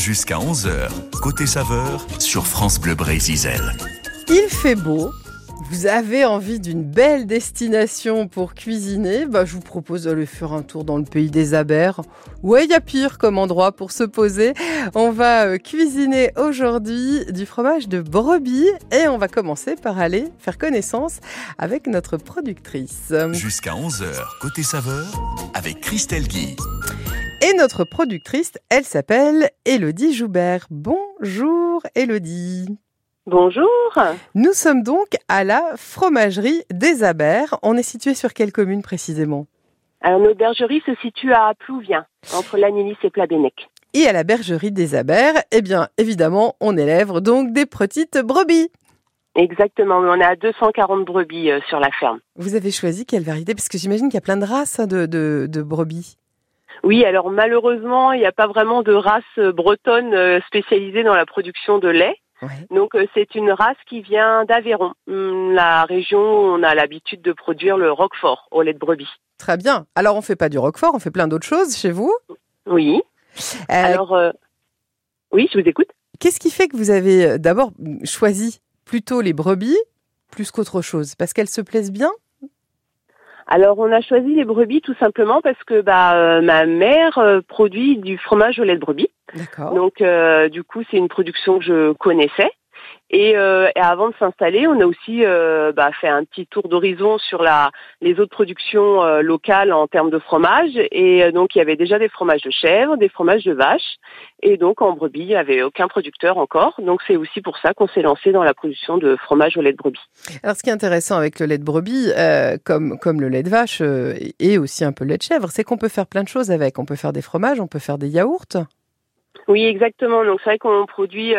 Jusqu'à 11h, côté saveur, sur France Bleu Brésil. Il fait beau. Vous avez envie d'une belle destination pour cuisiner bah, Je vous propose d'aller faire un tour dans le pays des Abers. Ouais, il y a pire comme endroit pour se poser. On va euh, cuisiner aujourd'hui du fromage de brebis et on va commencer par aller faire connaissance avec notre productrice. Jusqu'à 11h, côté saveur, avec Christelle Guy. Et notre productrice, elle s'appelle Elodie Joubert. Bonjour Elodie. Bonjour. Nous sommes donc à la fromagerie des Abers. On est situé sur quelle commune précisément? Alors, notre bergerie se situe à Plouvien, entre Lagnilis et Plabennec. Et à la bergerie des Abers, eh bien, évidemment, on élève donc des petites brebis. Exactement, on a 240 brebis euh, sur la ferme. Vous avez choisi quelle variété? Parce que j'imagine qu'il y a plein de races hein, de, de, de brebis. Oui, alors malheureusement, il n'y a pas vraiment de race euh, bretonne euh, spécialisée dans la production de lait. Ouais. Donc euh, c'est une race qui vient d'Aveyron, hum, la région où on a l'habitude de produire le roquefort au lait de brebis. Très bien. Alors, on fait pas du roquefort, on fait plein d'autres choses chez vous? Oui. Euh, Alors euh, oui, je vous écoute. Qu'est-ce qui fait que vous avez d'abord choisi plutôt les brebis plus qu'autre chose? Parce qu'elles se plaisent bien? Alors on a choisi les brebis tout simplement parce que bah euh, ma mère euh, produit du fromage au lait de brebis. D'accord. Donc euh, du coup c'est une production que je connaissais. Et, euh, et avant de s'installer, on a aussi euh, bah, fait un petit tour d'horizon sur la, les autres productions euh, locales en termes de fromage. Et euh, donc il y avait déjà des fromages de chèvre, des fromages de vache. Et donc en brebis, il n'y avait aucun producteur encore. Donc c'est aussi pour ça qu'on s'est lancé dans la production de fromage au lait de brebis. Alors, ce qui est intéressant avec le lait de brebis, euh, comme, comme le lait de vache euh, et aussi un peu le lait de chèvre, c'est qu'on peut faire plein de choses avec. On peut faire des fromages, on peut faire des yaourts. Oui, exactement. Donc c'est vrai qu'on produit,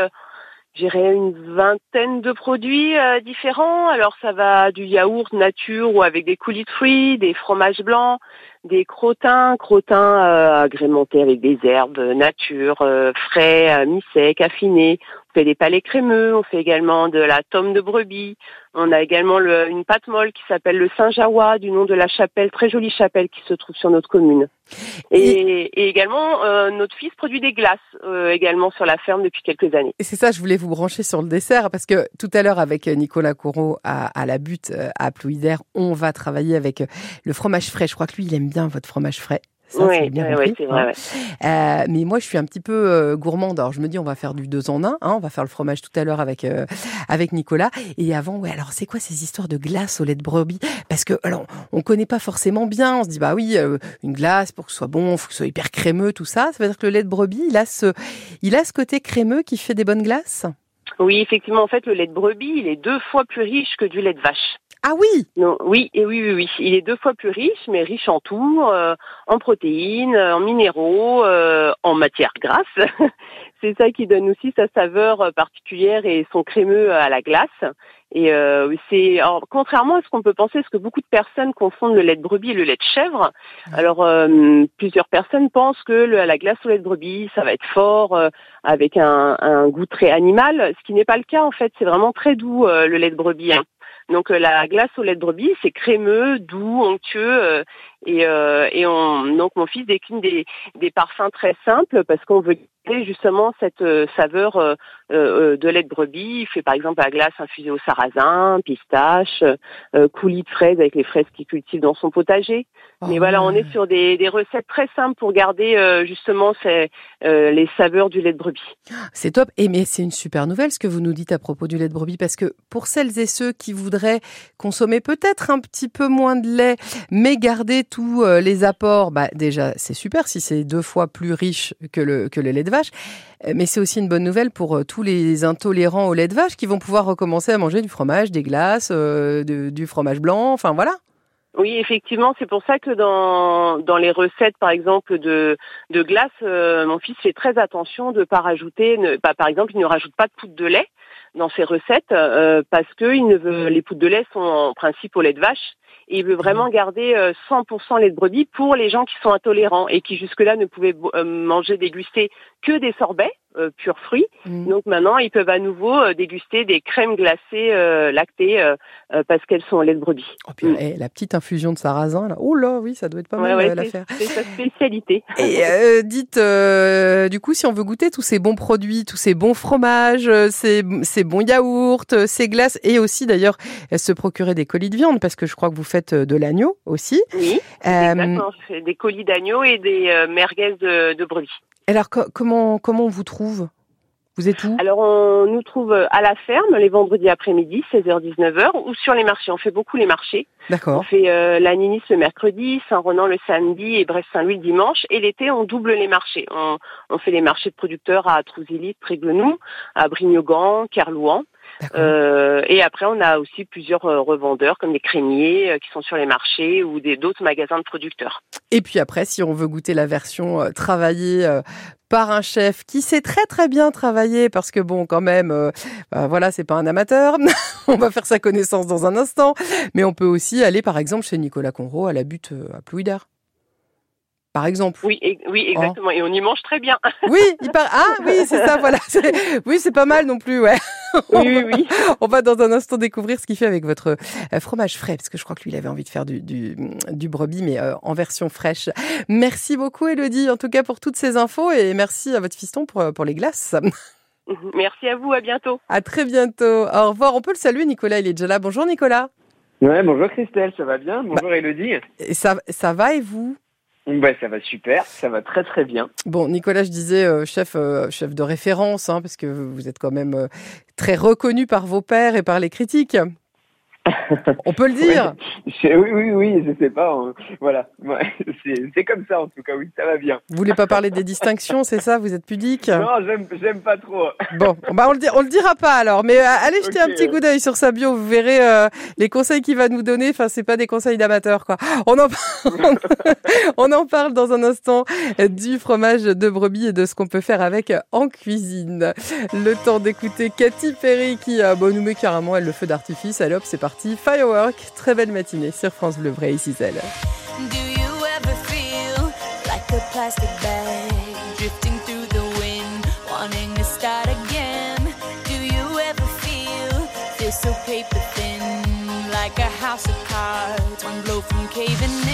j'irais une vingtaine de produits euh, différents. Alors ça va du yaourt nature ou avec des coulis de fruits, des fromages blancs, des crottins, crottins euh, agrémentés avec des herbes euh, nature, euh, frais, mi-sec, affinés. On fait des palais crémeux, on fait également de la tome de brebis. On a également le- une pâte molle qui s'appelle le Saint-Jaois, du nom de la chapelle, très jolie chapelle qui se trouve sur notre commune. Et, et également, euh, notre fils produit des glaces euh, également sur la ferme depuis quelques années. Et c'est ça, je voulais vous brancher sur le dessert parce que tout à l'heure avec Nicolas Corot à, à la butte euh, à Plouidère, on va travailler avec euh, le fromage frais. Je crois que lui, il aime bien votre fromage frais. Ça, oui, bien oui, compris, oui, c'est vrai. hein. ouais. Euh, mais moi, je suis un petit peu euh, gourmande. Alors, je me dis, on va faire du deux en un. hein. on va faire le fromage tout à l'heure avec euh, avec Nicolas. Et avant, ouais. Alors, c'est quoi ces histoires de glace au lait de brebis? Parce que alors, on connaît pas forcément bien. On se dit, bah oui, euh, une glace pour que ce soit bon, faut que ce soit hyper crémeux, tout ça. Ça veut dire que le lait de brebis, il a ce, il a ce côté crémeux qui fait des bonnes glaces? Oui, effectivement, en fait, le lait de brebis, il est deux fois plus riche que du lait de vache. Ah oui. Non, oui, et oui, oui, oui. Il est deux fois plus riche, mais riche en tout, euh, en protéines, euh, en minéraux, euh, en matières grasses. c'est ça qui donne aussi sa saveur particulière et son crémeux à la glace. Et euh, c'est alors, contrairement à ce qu'on peut penser, parce que beaucoup de personnes confondent le lait de brebis et le lait de chèvre. Alors euh, plusieurs personnes pensent que le, la glace au lait de brebis, ça va être fort, euh, avec un, un goût très animal, ce qui n'est pas le cas en fait. C'est vraiment très doux euh, le lait de brebis. hein. Donc euh, la glace au lait de brebis, c'est crémeux, doux, onctueux, euh, et, euh, et on, donc mon fils décline des, des parfums très simples parce qu'on veut garder justement cette euh, saveur euh, euh, de lait de brebis. Il fait par exemple la glace infusée au sarrasin, pistache, euh, coulis de fraises avec les fraises qu'il cultive dans son potager. Mais Oh, voilà, on est sur des, des recettes très simples pour garder euh, justement ces, euh, les saveurs du lait de brebis. C'est top. Et mais c'est une super nouvelle ce que vous nous dites à propos du lait de brebis parce que pour celles et ceux qui voudraient consommer peut-être un petit peu moins de lait mais garder tous euh, les apports, bah déjà c'est super si c'est deux fois plus riche que le que le lait de vache. Euh, Mais c'est aussi une bonne nouvelle pour euh, tous les intolérants au lait de vache qui vont pouvoir recommencer à manger du fromage, des glaces, euh, de- du fromage blanc. Enfin voilà. Oui, effectivement, c'est pour ça que dans, dans les recettes, par exemple, de, de glace, euh, mon fils fait très attention de ne pas rajouter, bah, par exemple, il ne rajoute pas de poudre de lait dans ses recettes euh, parce que il ne veut, les poudres de lait sont en principe au lait de vache et il veut vraiment garder 100% lait de brebis pour les gens qui sont intolérants et qui jusque-là ne pouvaient manger, déguster que des sorbets euh, purs fruits. Mm. Donc maintenant, ils peuvent à nouveau euh, déguster des crèmes glacées euh, lactées parce qu'elles sont au lait de brebis. Oh, puis, mm. eh, la petite infusion de sarrasin, là. Oh là, oui, ça doit être pas mal ouais, l'affaire. C'est sa spécialité. Et dites, du coup, si on veut goûter tous ces bons produits, tous ces bons fromages, ces, ces bons yaourts, ces glaces, et aussi d'ailleurs se procurer des colis de viande, parce que je crois que vous faites de l'agneau aussi. Oui, exactement. Je fais des colis d'agneau et des merguez de, de brebis. Alors comment comment on vous trouve? Vous êtes où? Alors on nous trouve à la ferme les vendredis après-midi, 16h-19h, ou sur les marchés. On fait beaucoup les marchés. D'accord. On fait euh, la Ninis le mercredi, Saint-Ronan le samedi et Brest-Saint-Louis le dimanche. Et l'été, on double les marchés. On, fait les marchés de producteurs à Trousilly, Tréglenou, à Brignogan, Kerlouan. Euh, et après, on a aussi plusieurs euh, revendeurs comme des crémiers euh, qui sont sur les marchés ou des d'autres magasins de producteurs. Et puis après, si on veut goûter la version travaillée par un chef qui sait très très bien travailler parce que bon quand même bah, voilà c'est pas un amateur on va faire sa connaissance dans un instant mais on peut aussi aller par exemple chez Nicolas Conro à la butte à Plouider par exemple. Oui, oui, exactement. Et on y mange très bien. Oui, il part. Ah oui, c'est ça. Voilà. Oui, c'est pas mal non plus. Ouais. Oui, oui, On va dans un instant découvrir ce qu'il fait avec votre euh, fromage frais, parce que je crois que lui, il avait envie de faire du, du, du brebis, mais euh, en version fraîche. Merci beaucoup, Elodie, en tout cas pour toutes ces infos, et merci à votre fiston pour, pour les glaces. Merci à vous, à bientôt. À très bientôt. Au revoir. On peut le saluer, Nicolas, il est déjà là. Bonjour, Nicolas. Ouais, bonjour Christelle, ça va bien? Bonjour bah, Elodie. Ça, ça va et vous? Bah, ça va super, ça va très très bien. Bon, Nicolas, je disais euh, chef, euh, chef de référence, hein, parce que vous êtes quand même euh, très reconnu par vos pairs et par les critiques. On peut le dire. oui, oui, oui, je sais pas. Voilà, c'est comme ça en tout cas. Oui, ça va bien. Vous voulez pas parler des distinctions, c'est ça Vous êtes pudique? Non, j'aime pas trop. Bon, bah on le, on le dira pas alors. Mais euh, allez jeter un petit coup d'œil sur sa bio. Vous verrez euh, les conseils qu'il va nous donner. Enfin, c'est pas des conseils d'amateurs, quoi. On en, on en parle dans un instant du fromage de brebis et de ce qu'on peut faire avec en cuisine. Le temps d'écouter Cathy Perry qui euh, bon, nous met carrément elle le feu d'artifice. Allez hop, c'est parti. Firework. Très belle matinée sur France Bleu Vrai, ici Do you ever feel like a plastic bag drifting through the wind, wanting to start again? Do you ever feel this so paper thin, like a house of cards, one blow from caving in?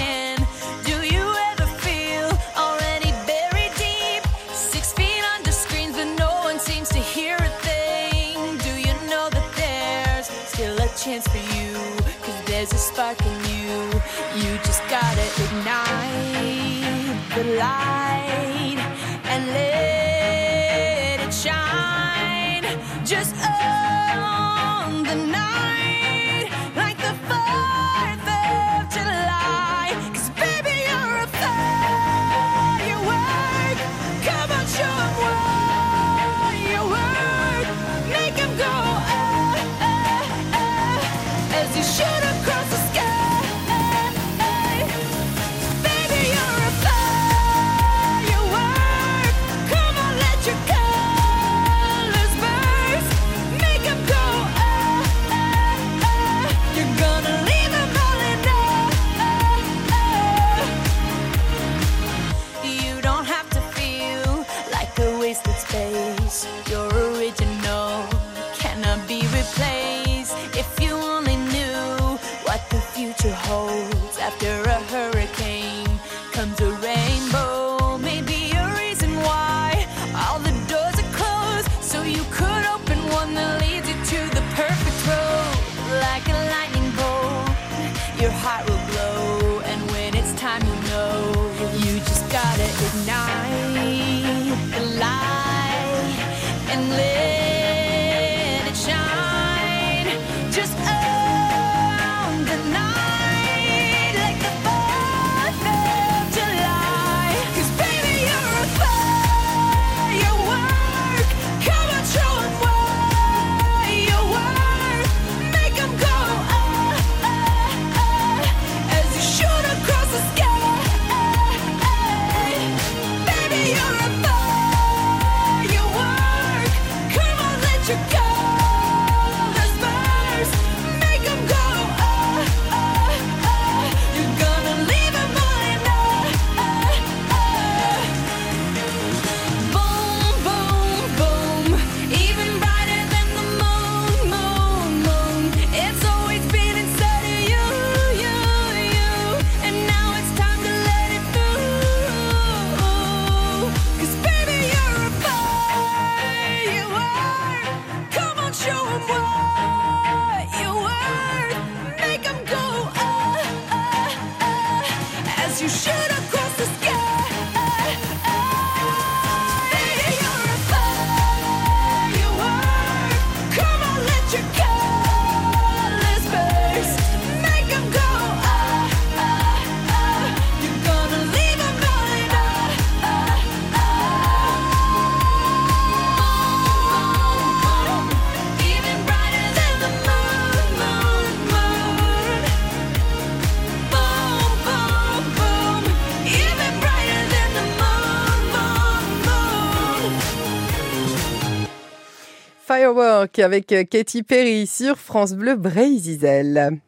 Firework avec Katy Perry sur France Bleu Brésil.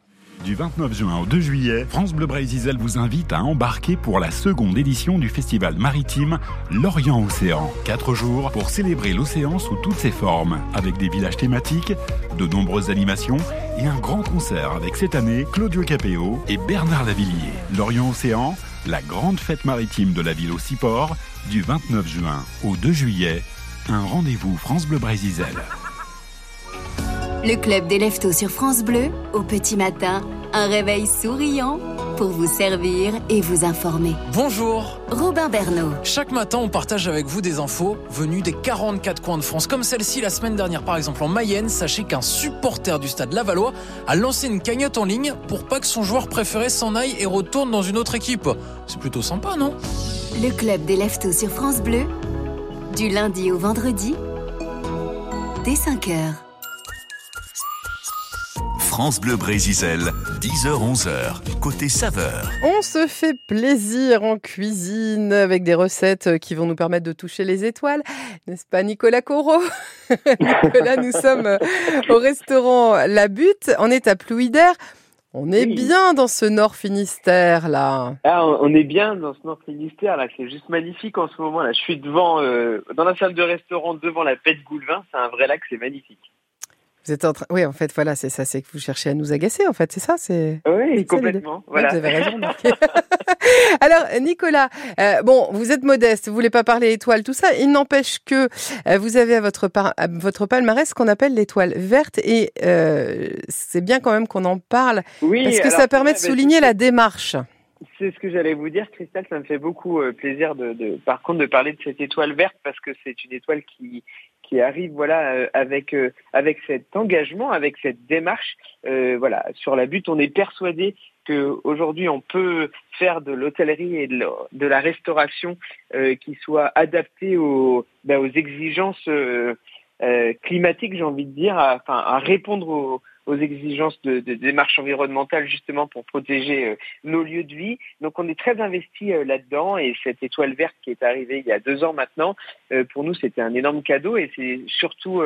Du 29 juin au 2 juillet, France Bleu Brésil vous invite à embarquer pour la seconde édition du festival maritime L'Orient Océan. Quatre jours pour célébrer l'océan sous toutes ses formes, avec des villages thématiques, de nombreuses animations et un grand concert avec cette année Claudio Capéo et Bernard Lavillier. L'Orient Océan, la grande fête maritime de la ville au Ciport, du 29 juin au 2 juillet. Un rendez-vous France Bleu Brésil. Le club des leftos sur France Bleu, au petit matin, un réveil souriant pour vous servir et vous informer. Bonjour Robin Bernot. Chaque matin, on partage avec vous des infos venues des 44 coins de France. Comme celle-ci la semaine dernière, par exemple en Mayenne, sachez qu'un supporter du stade Lavallois a lancé une cagnotte en ligne pour pas que son joueur préféré s'en aille et retourne dans une autre équipe. C'est plutôt sympa, non? Le club des leftos sur France Bleu, du lundi au vendredi, dès 5 heures. France Bleu Brésil, 10h-11h, côté saveur. On se fait plaisir en cuisine avec des recettes qui vont nous permettre de toucher les étoiles, n'est-ce pas Nicolas Corot Nicolas, nous sommes au restaurant La Butte, en étape Louis On est Oui. bien dans ce Nord Finistère là. Ah, on est bien dans ce Nord Finistère là, c'est juste magnifique en ce moment là. Je suis devant, euh, dans la salle de restaurant devant la Pête Goulevin, c'est un vrai lac, c'est magnifique. Vous êtes en train. Oui, en fait, voilà, c'est ça, c'est que vous cherchez à nous agacer, en fait, c'est ça, c'est. Oui, complètement. Oui, vous avez raison. Alors, Nicolas, euh, bon, vous êtes modeste, vous voulez pas parler étoile, tout ça. Il n'empêche que euh, vous avez à votre, par- à votre palmarès ce qu'on appelle l'étoile verte, et euh, c'est bien quand même qu'on en parle Oui, parce que alors, ça permet de bah, souligner la démarche. C'est ce que j'allais vous dire, Christelle. Ça me fait beaucoup plaisir de, de, par contre, de parler de cette étoile verte parce que c'est une étoile qui qui arrive, voilà, euh, avec euh, avec cet engagement, avec cette démarche, euh, voilà, sur la butte. On est persuadé que aujourd'hui on peut faire de l'hôtellerie et de la, restauration euh, qui soit adaptée aux ben, aux exigences euh, climatiques, j'ai envie de dire, à, enfin à répondre aux aux exigences de, de démarche environnementale justement pour protéger euh, nos lieux de vie. Donc on est très investi euh, là-dedans et cette étoile verte qui est arrivée il y a deux ans maintenant, euh, pour nous c'était un énorme cadeau et c'est surtout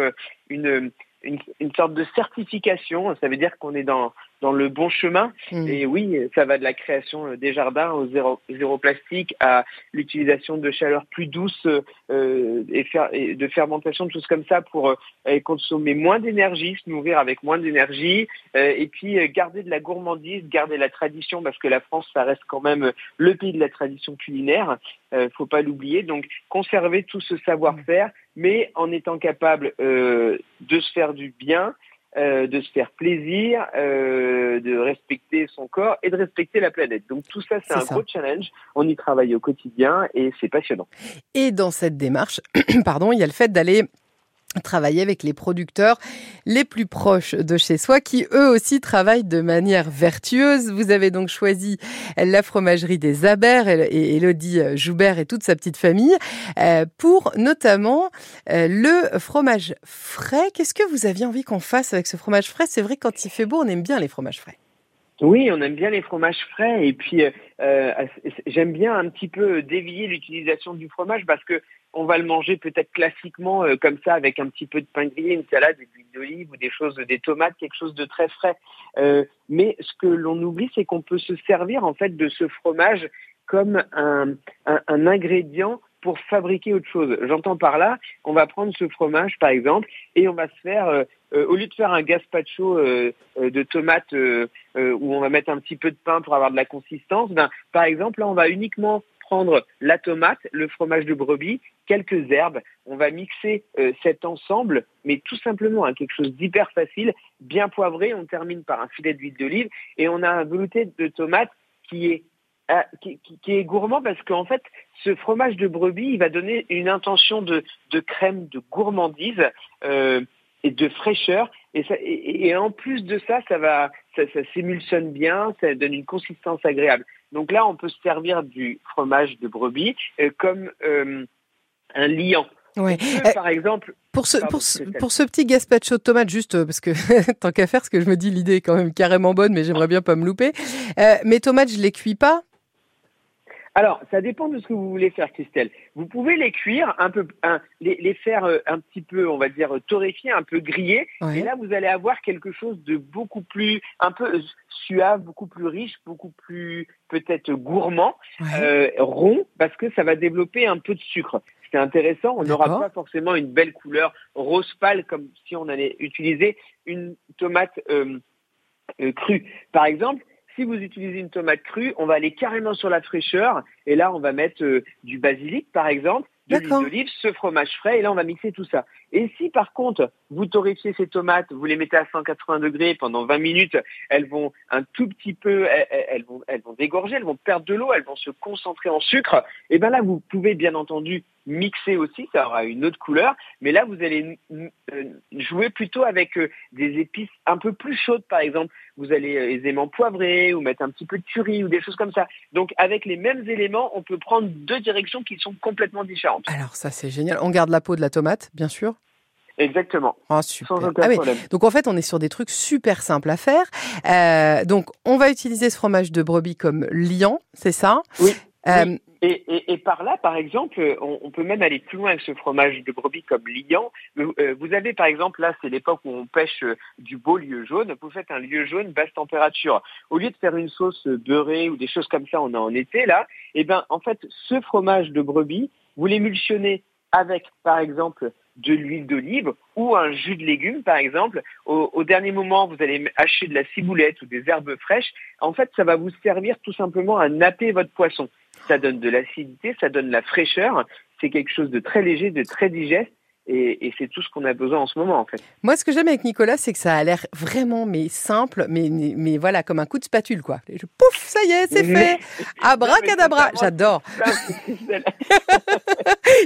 une, une, une sorte de certification. Ça veut dire qu'on est dans, dans le bon chemin. Mm. Et oui, ça va de la création euh, des jardins au zéro, zéro plastique à l'utilisation de chaleur plus douce euh, et, fer- et de fermentation, de choses comme ça pour euh, consommer moins d'énergie, se nourrir avec moins d'énergie euh, et puis garder de la gourmandise, garder la tradition parce que la France, ça reste quand même le pays de la tradition culinaire. Faut pas l'oublier. Donc conserver tout ce savoir-faire, mais en étant capable de se faire du bien, euh, de se faire plaisir, euh, de respecter son corps et de respecter la planète. Donc tout ça, c'est un ça. gros challenge. On y travaille au quotidien et c'est passionnant. Et dans cette démarche, pardon, il y a le fait d'aller travailler avec les producteurs les plus proches de chez soi qui eux aussi travaillent de manière vertueuse. Vous avez donc choisi la fromagerie des Abers et Elodie Joubert et toute sa petite famille euh, pour notamment euh, le fromage frais. Qu'est-ce que vous aviez envie qu'on fasse avec ce fromage frais? C'est vrai que quand il fait beau, on aime bien les fromages frais. Oui, on aime bien les fromages frais et puis euh, j'aime bien un petit peu dévier l'utilisation du fromage parce que on va le manger peut-être classiquement euh, comme ça avec un petit peu de pain grillé, une salade, de l'huile d'olive ou des choses, des tomates, quelque chose de très frais. Euh, mais ce que l'on oublie, c'est qu'on peut se servir en fait de ce fromage comme un, un, un ingrédient pour fabriquer autre chose. J'entends par là, on va prendre ce fromage par exemple et on va se faire, euh, euh, au lieu de faire un gazpacho euh, euh, de tomates euh, euh, où on va mettre un petit peu de pain pour avoir de la consistance, ben, par exemple là on va uniquement prendre la tomate, le fromage de brebis, quelques herbes, on va mixer euh, cet ensemble, mais tout simplement hein, quelque chose d'hyper facile, bien poivré, on termine par un filet d'huile d'olive et on a un velouté de tomate qui est ah, qui, est gourmand parce qu'en fait, ce fromage de brebis, il va donner une intention de, crème, de gourmandise euh, et de fraîcheur. Et en plus de ça, ça va, ça, ça s'émulsionne bien, ça donne une consistance agréable. Donc là, on peut se servir du fromage de brebis euh, comme euh, un liant. Ouais. On peut, Euh, par exemple, Pour ce, Pardon, pour, ce, pour ce petit gazpacho de tomate, juste parce que tant qu'à faire, parce que je me dis l'idée est quand même carrément bonne, mais j'aimerais bien pas me louper. Mes tomates, je les cuis pas. Alors, ça dépend de ce que vous voulez faire, Christelle. Vous pouvez les cuire un peu, un, les, les, faire euh, un petit peu, on va dire, torréfier, un peu griller. Ouais. Et là, vous allez avoir quelque chose de beaucoup plus, un peu suave, beaucoup plus riche, beaucoup plus peut-être gourmand, Ouais. euh, rond, parce que ça va développer un peu de sucre. C'est intéressant. On n'aura pas forcément une belle couleur rose pâle comme si on allait utiliser une tomate euh, euh, crue. Par exemple, si vous utilisez une tomate crue, on va aller carrément sur la fraîcheur et là on va mettre euh, du basilic par exemple, de l'huile d'olive, ce fromage frais et là on va mixer tout ça. Et si par contre vous torréfiez ces tomates, vous les mettez à 180 degrés pendant 20 minutes, elles vont un tout petit peu, elles, vont, elles vont dégorger, elles vont perdre de l'eau, elles vont se concentrer en sucre. Et ben là vous pouvez bien entendu mixer aussi, ça aura une autre couleur. Mais là vous allez euh, jouer plutôt avec euh, des épices un peu plus chaudes par exemple vous allez euh, aisément poivrer ou mettre un petit peu de curry ou des choses comme ça. Donc avec les mêmes éléments, on peut prendre deux directions qui sont complètement différentes. Alors ça c'est génial. On garde la peau de la tomate, bien sûr. Exactement, Ah super. sans aucun Ah oui. problème. Donc en fait, on est sur des trucs super simples à faire. Euh, donc on va utiliser ce fromage de brebis comme liant, c'est ça? Oui, Euh, Et, et, et par là, par exemple, on, on peut même aller plus loin avec ce fromage de brebis comme liant. Vous, euh, vous avez par exemple, là, c'est l'époque où on pêche euh, du beau lieu jaune. Vous faites un lieu jaune basse température. Au lieu de faire une sauce beurrée ou des choses comme ça, on a en été là. Et ben, en fait, ce fromage de brebis, vous l'émulsionnez avec, par exemple, de l'huile d'olive ou un jus de légumes, par exemple. Au, au dernier moment, vous allez hacher de la ciboulette ou des herbes fraîches. En fait, ça va vous servir tout simplement à napper votre poisson. Ça donne de l'acidité, ça donne la fraîcheur. C'est quelque chose de très léger, de très digeste. Et, et c'est tout ce qu'on a besoin en ce moment, en fait. Moi, ce que j'aime avec Nicolas, c'est que ça a l'air vraiment mais simple, mais, mais voilà, comme un coup de spatule, quoi. Et je, pouf, ça y est, c'est fait. Abracadabra. J'adore,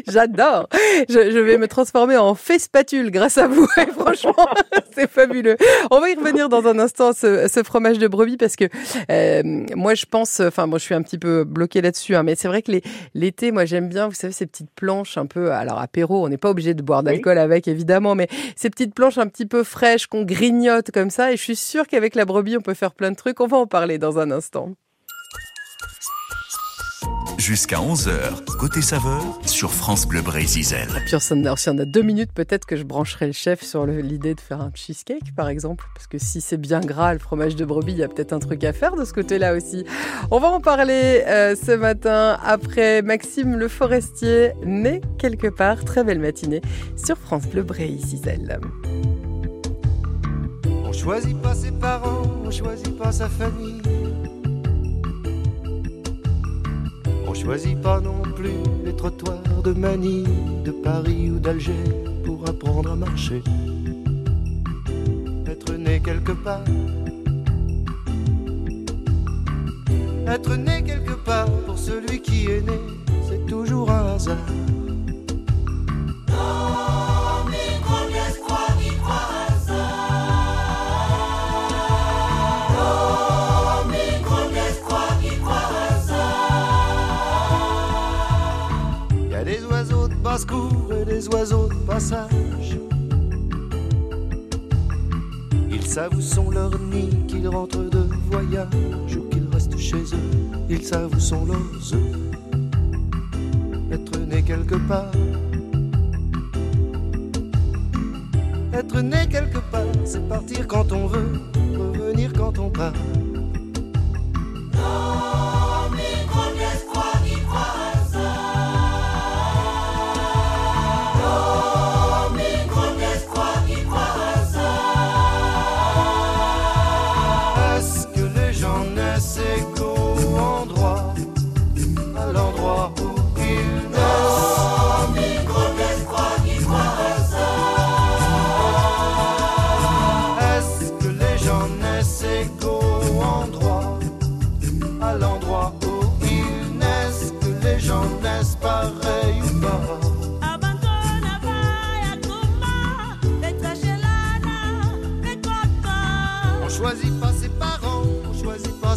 j'adore. Je, je vais me transformer en fait spatule grâce à vous. Et franchement, c'est fabuleux. On va y revenir dans un instant, ce, ce fromage de brebis, parce que euh, moi, je pense, enfin, moi, je suis un petit peu bloquée là-dessus, hein, mais c'est vrai que l'été, moi, j'aime bien, vous savez, ces petites planches un peu, alors apéro, on n'est pas obligé de boire d'alcool avec, évidemment, mais ces petites planches un petit peu fraîches qu'on grignote comme ça. Et je suis sûre qu'avec la brebis, on peut faire plein de trucs. On va en parler dans un instant. Jusqu'à 11h, côté saveur sur France Bleu Brésil. Puis on s'en a- si on a deux minutes, peut-être que je brancherai le chef sur l'idée de faire un cheesecake, par exemple. Parce que si c'est bien gras, le fromage de brebis, il y a peut-être un truc à faire de ce côté-là aussi. On va en parler euh, ce matin après Maxime Le Forestier, né quelque part. Très belle matinée sur France Bleu Brésil. On choisit pas ses parents, on choisit pas sa famille. On choisit pas non plus les trottoirs de Manille, de Paris ou d'Alger pour apprendre à marcher. Être né quelque part. Être né quelque part pour celui qui est né, c'est toujours un hasard. Des oiseaux de passage. Ils savent où sont leurs nids, qu'ils rentrent de voyage ou qu'ils restent chez eux. Ils savent où sont leurs œufs. Être né quelque part. Être né quelque part, c'est partir quand on veut, revenir quand on part.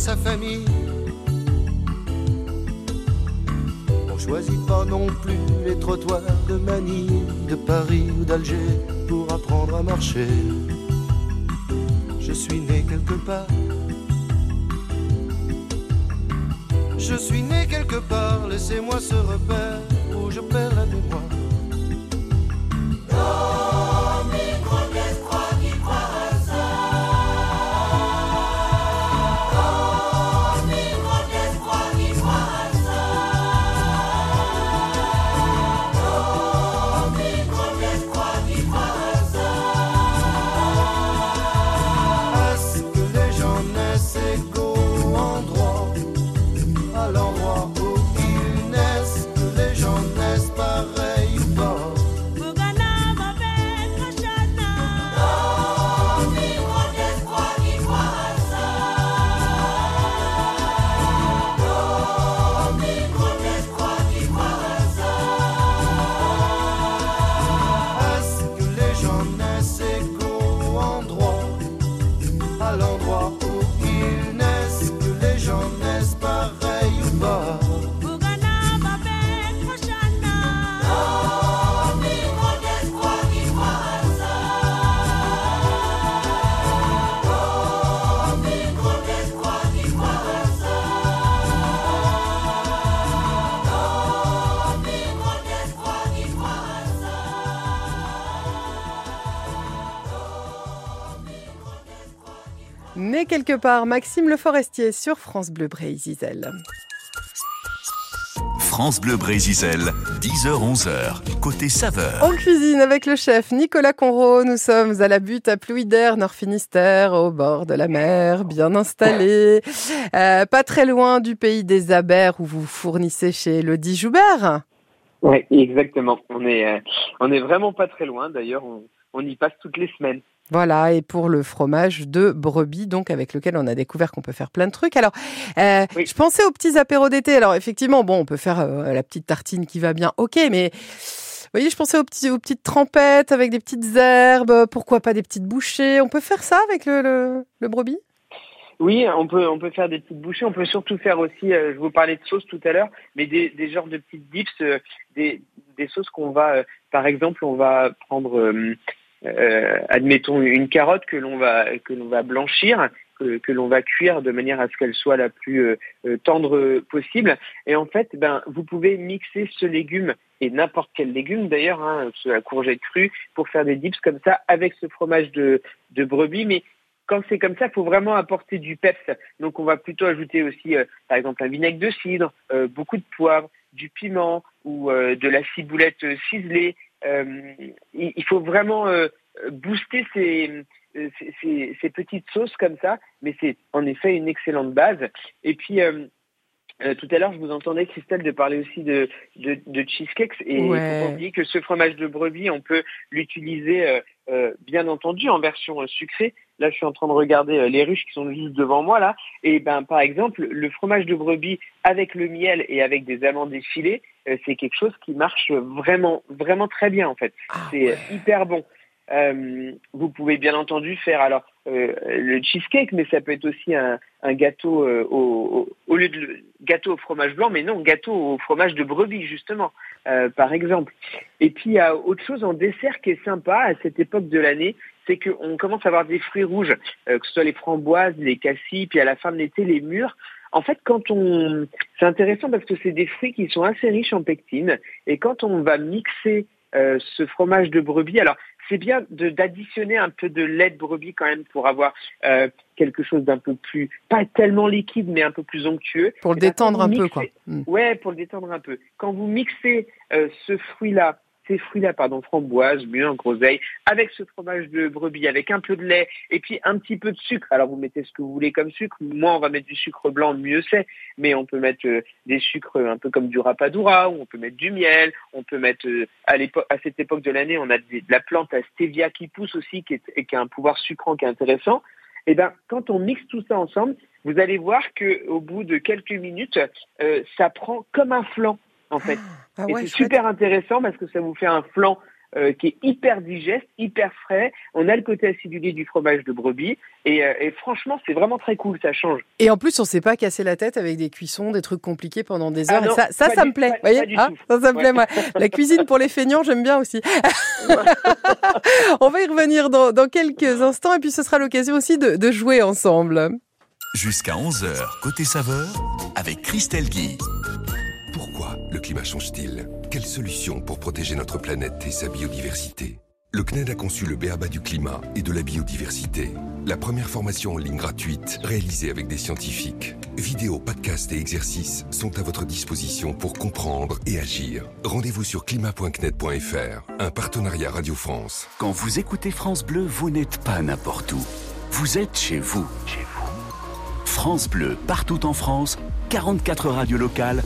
Sa famille. On choisit pas non plus les trottoirs de Manille, de Paris ou d'Alger pour apprendre à marcher. Je suis né quelque part. Je suis né quelque part, laissez-moi ce repère où je perds la mémoire. Quelque part, Maxime Le Forestier sur France Bleu Brésil. France Bleu Brésil, 10h-11h, côté saveur. En cuisine avec le chef Nicolas Conro, nous sommes à la butte à Plouider, Nord Finistère, au bord de la mer, bien installé, euh, pas très loin du pays des Abers où vous fournissez chez le Joubert. Oui, exactement. On est, euh, on est vraiment pas très loin. D'ailleurs, on, on y passe toutes les semaines. Voilà, et pour le fromage de brebis, donc avec lequel on a découvert qu'on peut faire plein de trucs. Alors, euh, Oui. je pensais aux petits apéros d'été. Alors, effectivement, bon, on peut faire euh, la petite tartine qui va bien, ok, mais vous voyez, je pensais aux, petits, aux petites trempettes avec des petites herbes. Pourquoi pas des petites bouchées On peut faire ça avec le, le, le brebis? Oui, on peut, on peut faire des petites bouchées. On peut surtout faire aussi, euh, je vous parlais de sauces tout à l'heure, mais des, des genres de petites dips, euh, des, des sauces qu'on va, euh, par exemple, on va prendre, euh, admettons, une carotte que l'on va, que l'on va blanchir, que, l'on va cuire de manière à ce qu'elle soit la plus euh, euh, tendre possible. Et en fait, ben, vous pouvez mixer ce légume et n'importe quel légume d'ailleurs, hein, la courgette crue, pour faire des dips comme ça avec ce fromage de, brebis, mais quand c'est comme ça, il faut vraiment apporter du peps. Donc on va plutôt ajouter aussi, par exemple, un vinaigre de cidre, beaucoup de poivre, du piment ou de la ciboulette ciselée. Euh, il, faut vraiment euh, booster ces, euh, ces, ces- ces petites sauces comme ça, mais c'est en effet une excellente base. Et puis euh, tout à l'heure, je vous entendais Christelle de parler aussi de, de, de cheesecakes et Ouais. faut oublier que ce fromage de brebis, on peut l'utiliser euh, euh, bien entendu en version sucrée. Là, je suis en train de regarder les ruches qui sont juste devant moi là. Et ben, par exemple, le fromage de brebis avec le miel et avec des amandes effilées, c'est quelque chose qui marche vraiment, vraiment très bien en fait. Ah c'est ouais. hyper bon. Euh, vous pouvez bien entendu faire alors euh, le cheesecake, mais ça peut être aussi un, un gâteau euh, au, au, lieu de le- gâteau au fromage blanc, mais non, gâteau au fromage de brebis justement, euh, par exemple. Et puis il y a autre chose en dessert qui est sympa à cette époque de l'année, c'est qu'on commence à avoir des fruits rouges, euh, que ce soit les framboises, les cassis, puis à la fin de l'été les mûres. En fait, quand on, c'est intéressant parce que c'est des fruits qui sont assez riches en pectine, et quand on va mixer euh, ce fromage de brebis, alors c'est bien de- d'additionner un peu de lait de brebis quand même pour avoir euh, quelque chose d'un peu plus, pas tellement liquide, mais un peu plus onctueux. Pour le Eh ben, détendre un peu, quoi. Mm. Ouais, pour le détendre un peu. Quand vous mixez euh, ce fruit-là, fruits-là, pardon, framboise, mûre, groseille, avec ce fromage de brebis, avec un peu de lait et puis un petit peu de sucre. Alors vous mettez ce que vous voulez comme sucre. Moi, on va mettre du sucre blanc, mieux c'est. Mais on peut mettre euh, des sucres un peu comme du rapadura, ou on peut mettre du miel. On peut mettre euh, à l'époque, à cette époque de l'année, on a de la plante à stevia qui pousse aussi, qui et qui a un pouvoir sucrant qui est intéressant. Et ben, quand on mixe tout ça ensemble, vous allez voir que au bout de quelques minutes, euh, ça prend comme un flan en fait. Ah et c'est super intéressant parce que ça vous fait un flan euh, qui est hyper digeste, hyper frais. On a le côté acidulé du fromage de brebis et, euh, et franchement, c'est vraiment très cool, ça change. Et en plus, on s'est pas cassé la tête avec des cuissons, des trucs compliqués pendant des heures. non, ça, ça, pas ça du- me plaît. pas- voyez pas Ah. Ça, ça me Ouais. plaît, moi. La cuisine pour les feignants, j'aime bien aussi. on va y revenir dans, dans quelques instants et puis ce sera l'occasion aussi de, de jouer ensemble. Jusqu'à 11h, côté saveur, avec Christelle Guy. Le climat change-t-il? Quelle solution pour protéger notre planète et sa biodiversité? Le CNED a conçu le BABA du climat et de la biodiversité. La première formation en ligne gratuite, réalisée avec des scientifiques. Vidéos, podcasts et exercices sont à votre disposition pour comprendre et agir. Rendez-vous sur climat.cned.fr, un partenariat Radio France. Quand vous écoutez France Bleu, vous n'êtes pas n'importe où. Vous êtes chez vous. Chez vous. France Bleu, partout en France, 44 radios locales,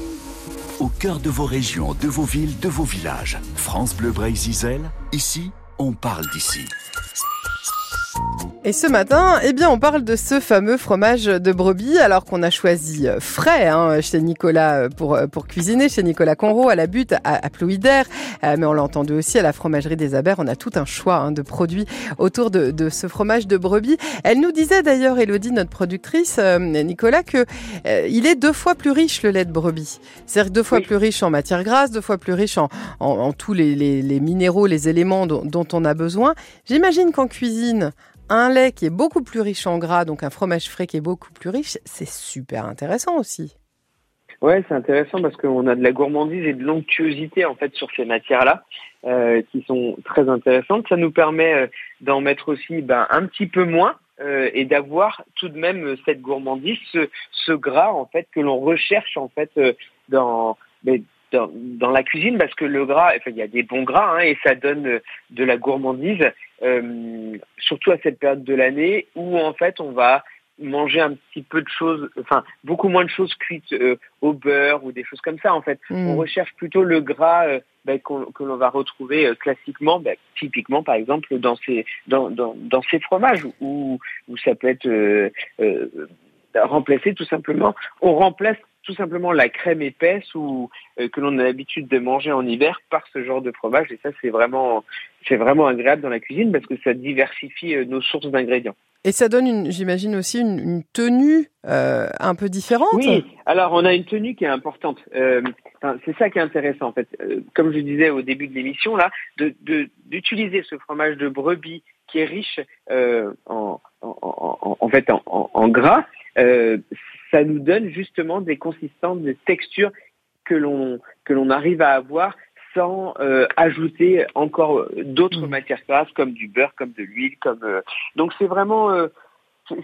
au cœur de vos régions, de vos villes, de vos villages. France Bleu Bray-Zizel, ici, on parle d'ici. Et ce matin, eh bien, on parle de ce fameux fromage de brebis, alors qu'on a choisi euh, frais hein, chez Nicolas euh, pour, euh, pour cuisiner, chez Nicolas Conro à la butte, à, à Plouider, mais on l'a entendu aussi à la fromagerie des Abers. On a tout un choix hein, de produits autour de, de, ce fromage de brebis. Elle nous disait d'ailleurs, Elodie, notre productrice, Nicolas, que il est deux fois plus riche le lait de brebis. C'est-à-dire deux fois oui. plus riche en matière grasse, deux fois plus riche en, en, en tous les, les, les, minéraux, les éléments dont, dont on a besoin. J'imagine qu'en cuisine, un lait qui est beaucoup plus riche en gras, donc un fromage frais qui est beaucoup plus riche, c'est super intéressant aussi. Ouais, c'est intéressant parce qu'on a de la gourmandise et de l'onctuosité en fait sur ces matières-là euh, qui sont très intéressantes. Ça nous permet euh, d'en mettre aussi ben, un petit peu moins euh, et d'avoir tout de même cette gourmandise, ce, gras en fait que l'on recherche en fait dans, mais dans, dans, la cuisine parce que le gras, enfin, il y a des bons gras hein, et ça donne de la gourmandise, euh, surtout à cette période de l'année où en fait on va manger un petit peu de choses, enfin beaucoup moins de choses cuites euh, au beurre ou des choses comme ça en fait. Mmh. On recherche plutôt le gras euh, ben, que l'on va retrouver euh, classiquement, ben, typiquement par exemple dans ces dans, dans, dans ces fromages où, où ça peut être euh, remplacé tout simplement. On remplace tout simplement la crème épaisse ou euh, que l'on a l'habitude de manger en hiver par ce genre de fromage et ça c'est vraiment c'est vraiment agréable dans la cuisine parce que ça diversifie euh, nos sources d'ingrédients. Et ça donne, une, j'imagine aussi une, une tenue euh, un peu différente. Oui, alors on a une tenue qui est importante. Euh, c'est ça qui est intéressant en fait. Euh, comme je disais au début de l'émission là, de, de, d'utiliser ce fromage de brebis qui est riche euh, en, en, en, en, fait en, en gras, ça nous donne justement des consistances, des textures que l'on que l'on arrive à avoir sans euh, ajouter encore d'autres mmh. matières grasses comme du beurre, comme de l'huile, comme euh... donc c'est vraiment euh,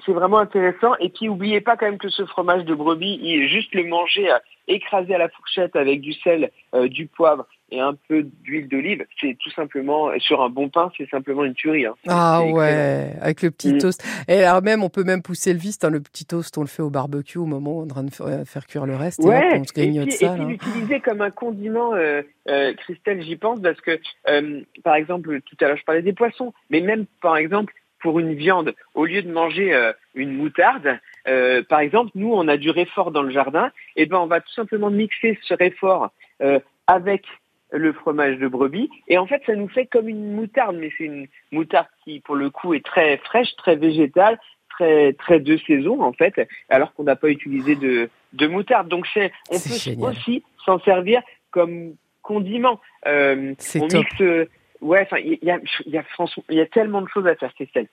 c'est vraiment intéressant. Et puis oubliez pas quand même que ce fromage de brebis, il, juste le manger écrasé à la fourchette avec du sel, euh, du poivre et un peu d'huile d'olive, c'est tout simplement sur un bon pain, c'est simplement une tuerie. Hein. Ah ouais, avec le petit mmh. toast. Et alors même, on peut même pousser le vice. Hein, le petit toast, on le fait au barbecue au moment où on est en train de faire cuire le reste. Ouais. Et on se grignote et puis, ça. Et puis l'utiliser comme un condiment, euh, euh, Christelle, j'y pense parce que, euh, par exemple, tout à l'heure je parlais des poissons, mais même par exemple pour une viande, au lieu de manger euh, une moutarde, euh, par exemple, nous, on a du réfort dans le jardin, et ben on va tout simplement mixer ce réfort euh, avec le fromage de brebis, et en fait, ça nous fait comme une moutarde, mais c'est une moutarde qui, pour le coup, est très fraîche, très végétale, très très de saison en fait, alors qu'on n'a pas utilisé de, de moutarde. Donc c'est, on peut génial. aussi s'en servir comme condiment. Euh, on top. mixe Ouais, enfin, il y a, il y a, y a tellement de choses à faire, Christelle.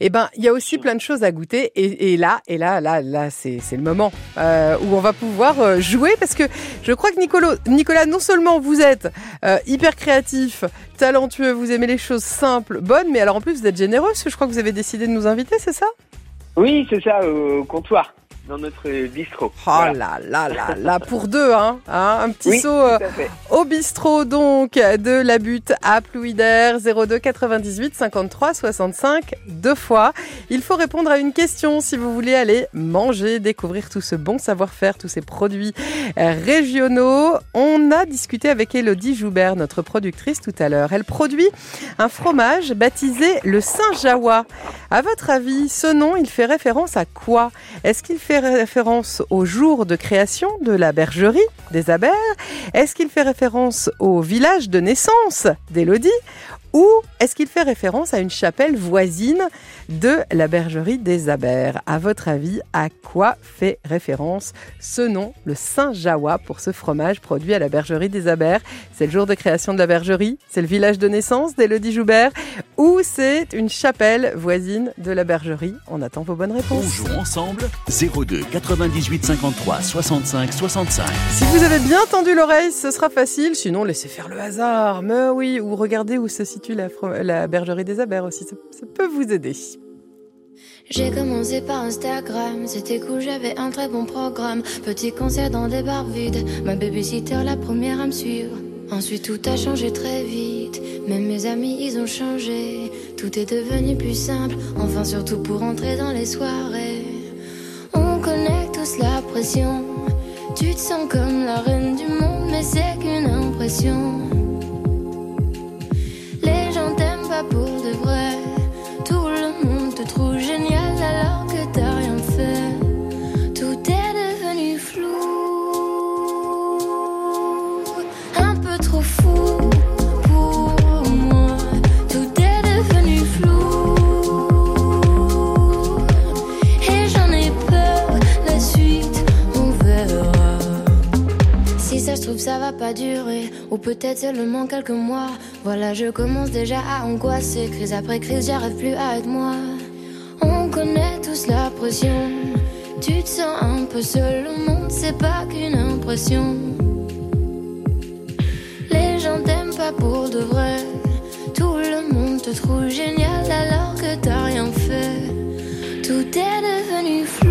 Eh ben, il y a aussi plein de choses à goûter, et, et là, et là, là, là, c'est, c'est le moment euh, où on va pouvoir euh, jouer, parce que je crois que Nicolas, Nicolas, non seulement vous êtes euh, hyper créatif, talentueux, vous aimez les choses simples, bonnes, mais alors en plus vous êtes généreux, parce que je crois que vous avez décidé de nous inviter, c'est ça? Oui, c'est ça, au comptoir dans notre bistrot. Oh voilà. là là là là pour deux hein, hein un petit oui, saut euh, au bistrot donc de la butte à Plouider 02 98 53 65 deux fois. Il faut répondre à une question si vous voulez aller manger, découvrir tout ce bon savoir-faire, tous ces produits régionaux. On a discuté avec Elodie Joubert, notre productrice tout à l'heure. Elle produit un fromage baptisé le Saint-Jawa. À votre avis, ce nom, il fait référence à quoi? Est-ce qu'il fait référence au jour de création de la bergerie des Abers? Est-ce qu'il fait référence au village de naissance d'Élodie? Ou est-ce qu'il fait référence à une chapelle voisine de la bergerie des Abers? À votre avis, à quoi fait référence ce nom, le Saint-Jawa, pour ce fromage produit à la bergerie des Abers? C'est le jour de création de la bergerie C'est le village de naissance d'Élodie Joubert Ou c'est une chapelle voisine de la bergerie? On attend vos bonnes réponses. On joue ensemble 02 98 53 65 65. Si vous avez bien tendu l'oreille, ce sera facile. Sinon, laissez faire le hasard. Mais oui, ou regardez où se situe la, bergerie des Abers aussi. Ça, ça peut vous aider. J'ai commencé par Instagram, c'était cool, j'avais un très bon programme. Petit concert dans des bars vides, ma babysitter la première à me suivre. Ensuite tout a changé très vite, même mes amis ils ont changé. Tout est devenu plus simple, enfin surtout pour entrer dans les soirées. On connaît tous la pression, tu te sens comme la reine du monde, mais c'est qu'une impression. Trouve génial alors que t'as rien fait. Tout est devenu flou, un peu trop fou pour moi. Tout est devenu flou et j'en ai peur. La suite, on verra. Si ça se trouve, ça va pas durer, ou peut-être seulement quelques mois. Voilà, je commence déjà à angoisser. Crise après crise, j'arrive plus à être moi. La pression. Tu te sens un peu seul, le monde, c'est pas qu'une impression. Les gens t'aiment pas pour de vrai. Tout le monde te trouve génial alors que t'as rien fait. Tout est devenu flou.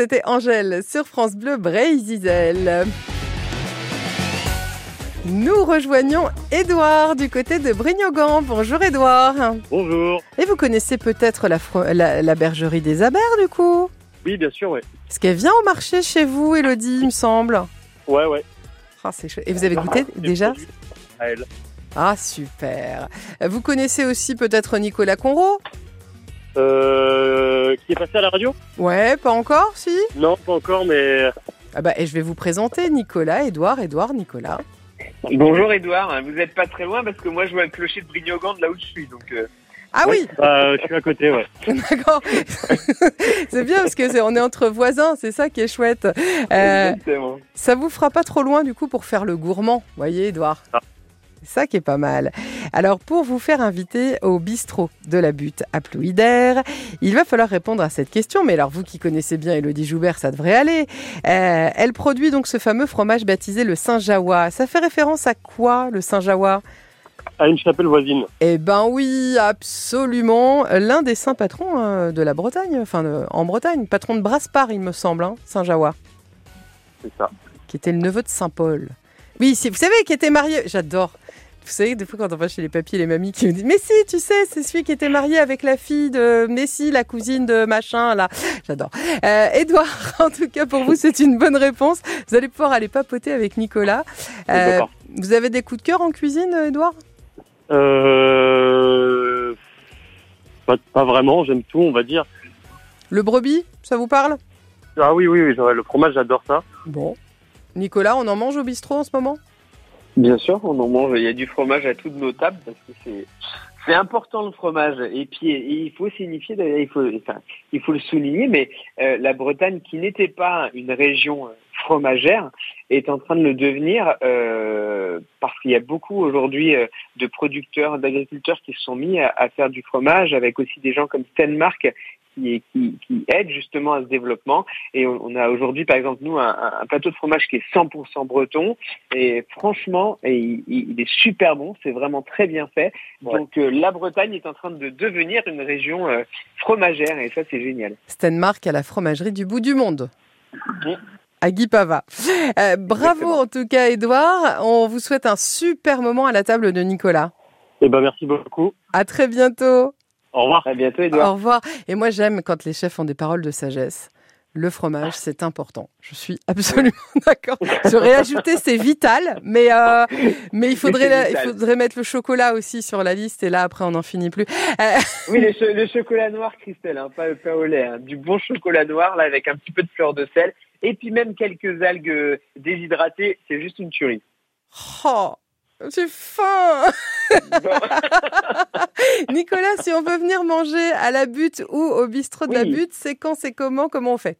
C'était Angèle sur France Bleu Bray-Zizel. Nous rejoignons Édouard du côté de Brignogan. Bonjour Édouard. Bonjour. Et vous connaissez peut-être la, fro- la- la bergerie des Abers du coup? Oui, bien sûr, ouais. Parce qu'elle vient au marché chez vous, Elodie, il me semble. Ouais, ouais. Ah. Et vous avez goûté déjà? À elle. Ah, super. Vous connaissez aussi peut-être Nicolas Conro Euh, qui est passé à la radio Ouais, pas encore, si Non, pas encore, mais ah bah, Et je vais vous présenter Nicolas, Édouard, Édouard, Nicolas. Bonjour Edouard, vous n'êtes pas très loin parce que moi je vois le clocher de Brignogan de là où je suis. Donc, euh, Ah oui bah, je suis à côté, ouais. D'accord. c'est bien parce que c'est, on est entre voisins, c'est ça qui est chouette. Euh, exactement. ça vous fera pas trop loin du coup pour faire le gourmand, voyez Edouard. Ah. C'est ça qui est pas mal. Alors pour vous faire inviter au bistrot de la butte à Plouidère, il va falloir répondre à cette question. Mais alors vous qui connaissez bien Elodie Joubert, ça devrait aller. Euh, elle produit donc ce fameux fromage baptisé le Saint-Jawa. Ça fait référence à quoi le Saint-Jawa À une chapelle voisine. Eh ben oui, absolument. L'un des saints patrons euh, de la Bretagne, enfin de- en Bretagne, patron de Braspar, il me semble, hein, Saint Jawa, C'est ça. qui était le neveu de Saint Paul. Oui, vous savez, qui était marié. J'adore. Vous savez, des fois, quand on va chez les papiers et les mamies qui nous disent Mais si, tu sais, c'est celui qui était marié avec la fille de Messi, la cousine de machin, là. J'adore. Euh, Edouard, en tout cas, pour vous, c'est une bonne réponse. Vous allez pouvoir aller papoter avec Nicolas. Euh, vous avez des coups de cœur en cuisine, Edouard Euh... Pas, pas vraiment, j'aime tout, on va dire. Le brebis, ça vous parle? Ah oui, oui, oui, le fromage, j'adore ça. Bon. Nicolas, on en mange au bistrot en ce moment? Bien sûr, on en mange. Il y a du fromage à toutes nos tables parce que c'est c'est important le fromage. Et puis il faut signifier, il faut enfin, il faut le souligner, mais euh, la Bretagne, qui n'était pas une région euh, fromagère, est en train de le devenir euh, parce qu'il y a beaucoup aujourd'hui euh, de producteurs, d'agriculteurs qui se sont mis à, à faire du fromage, avec aussi des gens comme Stenmark qui, qui, qui aident justement à ce développement. Et on, on a aujourd'hui, par exemple, nous, un, un plateau de fromage qui est 100% breton. Et franchement, et il, il est super bon, c'est vraiment très bien fait. Donc euh, la Bretagne est en train de devenir une région euh, fromagère et ça, c'est génial. Stenmark à la fromagerie du bout du monde. À Guy Pava. Euh, bravo en tout cas, Edouard. On vous souhaite un super moment à la table de Nicolas. Eh ben, merci beaucoup. À très bientôt. Au revoir. À bientôt, Au Edouard. revoir. Et moi, j'aime quand les chefs ont des paroles de sagesse. Le fromage, c'est important. Je suis absolument d'accord. J'aurais ajouté c'est vital, mais euh, mais il faudrait il vital. faudrait mettre le chocolat aussi sur la liste et là après on n'en finit plus. Euh, Oui, le, cho- le chocolat noir, Christelle, hein, pas, pas au lait. hein. Du bon chocolat noir, là, avec un petit peu de fleur de sel. Et puis même quelques algues euh, déshydratées, c'est juste une tuerie. oh, j'ai faim. Nicolas, si on veut venir manger à la butte ou au bistrot de la butte, c'est quand, c'est comment, comment on fait?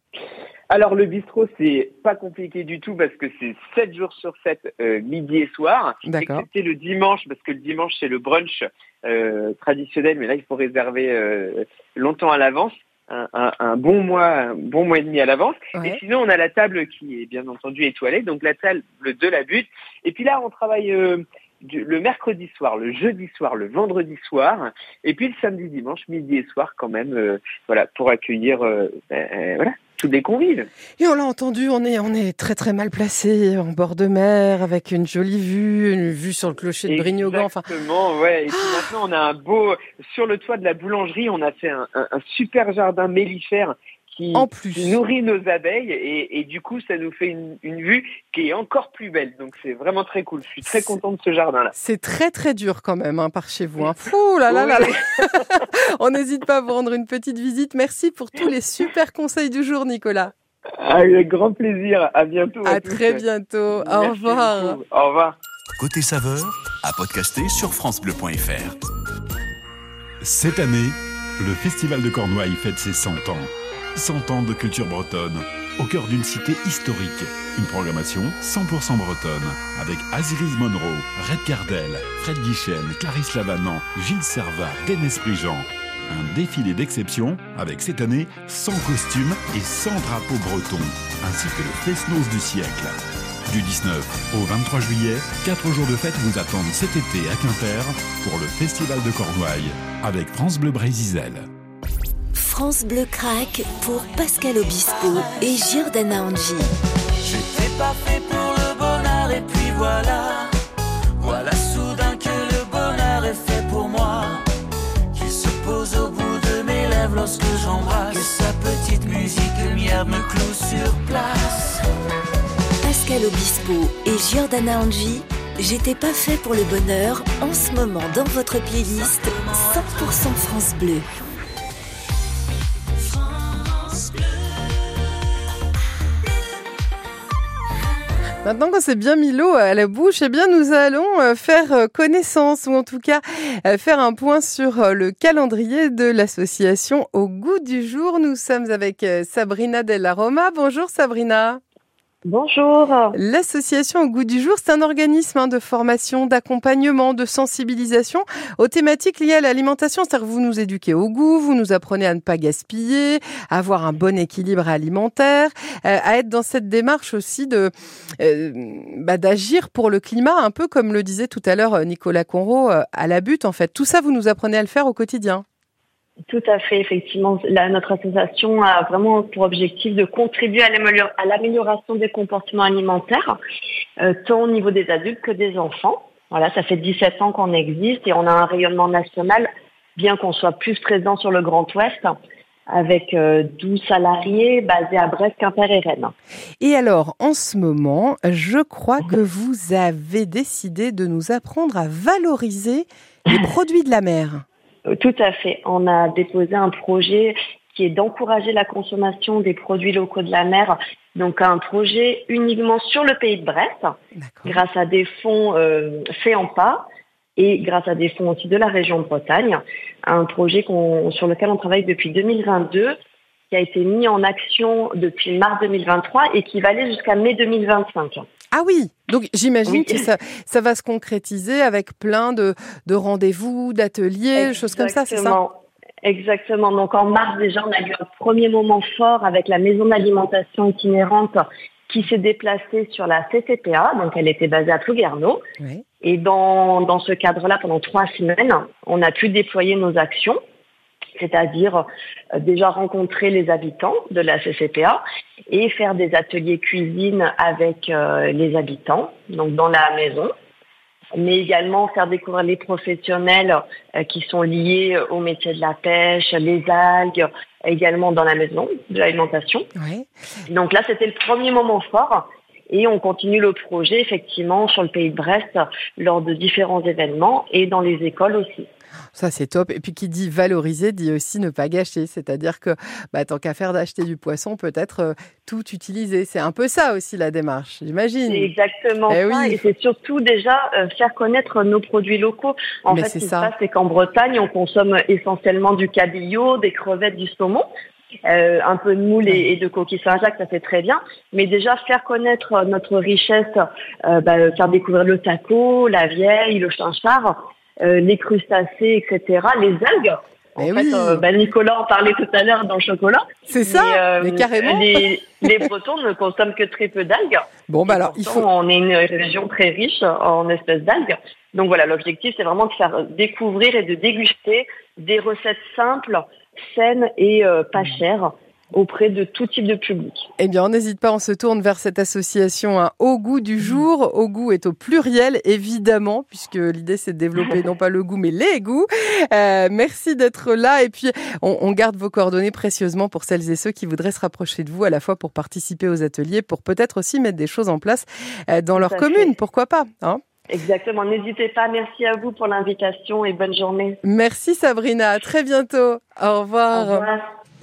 Alors le bistrot, c'est pas compliqué du tout parce que c'est 7 jours sur 7, euh, midi et soir. D'accord. Excepté le dimanche, parce que le dimanche, c'est le brunch euh, traditionnel, mais là, il faut réserver euh, longtemps à l'avance. Un, un- un bon mois, un bon mois et demi à l'avance. Ouais. Et sinon, on a la table qui est bien entendu étoilée, donc la table de la butte. Et puis là, on travaille euh, du- le mercredi soir, le jeudi soir, le vendredi soir, et puis le samedi, dimanche, midi et soir quand même, euh, voilà, pour accueillir, euh, ben, euh, voilà, tous les convives. Et on l'a entendu, on est, on est très très mal placé en bord de mer avec une jolie vue, une vue sur le clocher de Brignogan. Enfin, Exactement, ouais. Et puis maintenant, on a un beau, sur le toit de la boulangerie, on a fait un, un- un super jardin mellifère qui, En plus. qui nourrit nos abeilles et, et du coup, ça nous fait une, une vue qui est encore plus belle. Donc, c'est vraiment très cool. Je suis très content de ce jardin-là. c'est très très dur quand même hein, par chez vous. Hein. Fou là là là là. on n'hésite pas à vous rendre une petite visite. Merci pour tous les super conseils du jour, Nicolas. Avec grand plaisir. À bientôt. À très bientôt. Au revoir. beaucoup. Au revoir. Côté saveur, à podcaster sur FranceBleu.fr. Cette année, le Festival de Cornouailles fête ses 100 ans. 100 ans de culture bretonne, au cœur d'une cité historique. Une programmation 100% bretonne, avec Aziris Monroe, Red Cardel, Fred Guichen, Clarisse Lavanant, Gilles Servat, Denis Prigent. Un défilé d'exception, avec cette année 100 costumes et 100 drapeaux bretons, ainsi que le Fesnos du siècle. Du 19 au 23 juillet, 4 jours de fête vous attendent cet été à Quimper pour le Festival de Cornouailles avec France Bleu Brésil. France Bleu craque pour Pascal Obispo et Giordana Angi. J'étais pas fait pour le bonheur et puis voilà. Voilà soudain que le bonheur est fait pour moi. Qu'il se pose au bout de mes lèvres lorsque j'embrasse. Que sa petite musique lumière me cloue sur place. Pascal Obispo et Giordana Angi, j'étais pas fait pour le bonheur en ce moment dans votre playlist 100% France Bleu. Maintenant qu'on s'est bien mis l'eau à la bouche, eh bien nous allons euh, faire euh, connaissance ou en tout cas euh, faire un point sur le calendrier de l'association Au goût du jour. Nous sommes avec Sabrina Della Roma. Bonjour Sabrina. Bonjour. L'association Au goût du jour, c'est un organisme hein, de formation, d'accompagnement, de sensibilisation aux thématiques liées à l'alimentation. C'est-à-dire vous nous éduquez au goût, vous nous apprenez à ne pas gaspiller, à avoir un bon équilibre alimentaire, euh, à être dans cette démarche aussi de euh, bah, d'agir pour le climat, un peu comme le disait tout à l'heure euh, Nicolas Conro à la butte. En fait, tout ça, vous nous apprenez à le faire au quotidien. Tout à fait, effectivement. Là, notre association a vraiment pour objectif de contribuer à l'amélioration des comportements alimentaires, euh, tant au niveau des adultes que des enfants. Voilà, ça fait 17 ans qu'on existe et on a un rayonnement national, bien qu'on soit plus présent sur le Grand Ouest, avec 12 euh, salariés basés à Brest, Quimper et Rennes. Et alors, en ce moment, je crois que vous avez décidé de nous apprendre à valoriser les produits de la mer. Tout à fait. On a déposé un projet qui est d'encourager la consommation des produits locaux de la mer. Donc un projet uniquement sur le pays de Brest, grâce à des fonds euh, faits en pas et grâce à des fonds aussi de la région de Bretagne. Un projet sur lequel on travaille depuis 2022 qui a été mis en action depuis mars 2023 et qui va aller jusqu'à mai 2025. Ah oui, donc j'imagine que ça, ça va se concrétiser avec plein de, de rendez-vous, d'ateliers, choses comme ça, c'est ça? Exactement. Donc en mars déjà, on a eu un premier moment fort avec la maison d'alimentation itinérante qui s'est déplacée sur la CCPA, donc elle était basée à Plouguerneau. Et dans, dans ce cadre-là, pendant trois semaines, on a pu déployer nos actions, c'est-à-dire euh, déjà rencontrer les habitants de la CCPA et faire des ateliers cuisine avec euh, les habitants, donc dans la maison mais également faire découvrir les professionnels euh, qui sont liés au métier de la pêche, les algues, également dans la maison de l'alimentation. Donc là, c'était le premier moment fort. Et on continue le projet effectivement sur le pays de Brest lors de différents événements et dans les écoles aussi. Ça, c'est top. Et puis, qui dit valoriser, dit aussi ne pas gâcher. C'est-à-dire que, bah, tant qu'à faire d'acheter du poisson, peut-être euh, tout utiliser. C'est un peu ça aussi la démarche, j'imagine. C'est exactement eh ça. Et c'est surtout déjà euh, faire connaître nos produits locaux. En fait, ce qui se passe, c'est qu'en Bretagne, on consomme essentiellement du cabillaud, des crevettes, du saumon. Euh, un peu de moule et, de coquille Saint-Jacques, ça fait très bien. Mais déjà faire connaître notre richesse, bah, faire découvrir le taco, la vieille, le chinchard, euh, les crustacés, etc., les algues. En eh fait, euh, bah, Nicolas en parlait tout à l'heure dans le chocolat. C'est ça, euh, mais, carrément. Les, les, Bretons ne consomment que très peu d'algues. Bon, bah alors, il faut. On est une région très riche en espèces d'algues. Donc voilà, l'objectif, c'est vraiment de faire découvrir et de déguster des recettes simples, saines et pas chères auprès de tout type de public. Eh bien, on n'hésite pas, on se tourne vers cette association hein, Au goût du jour. Au goût est au pluriel, évidemment, puisque l'idée c'est de développer non pas le goût, mais les goûts. Euh, merci d'être là. Et puis, on, garde vos coordonnées précieusement pour celles et ceux qui voudraient se rapprocher de vous, à la fois pour participer aux ateliers, pour peut-être aussi mettre des choses en place euh, dans leur commune. Pourquoi pas hein? Exactement. N'hésitez pas. Merci à vous pour l'invitation et bonne journée. Merci Sabrina. À très bientôt. Au revoir. Au revoir.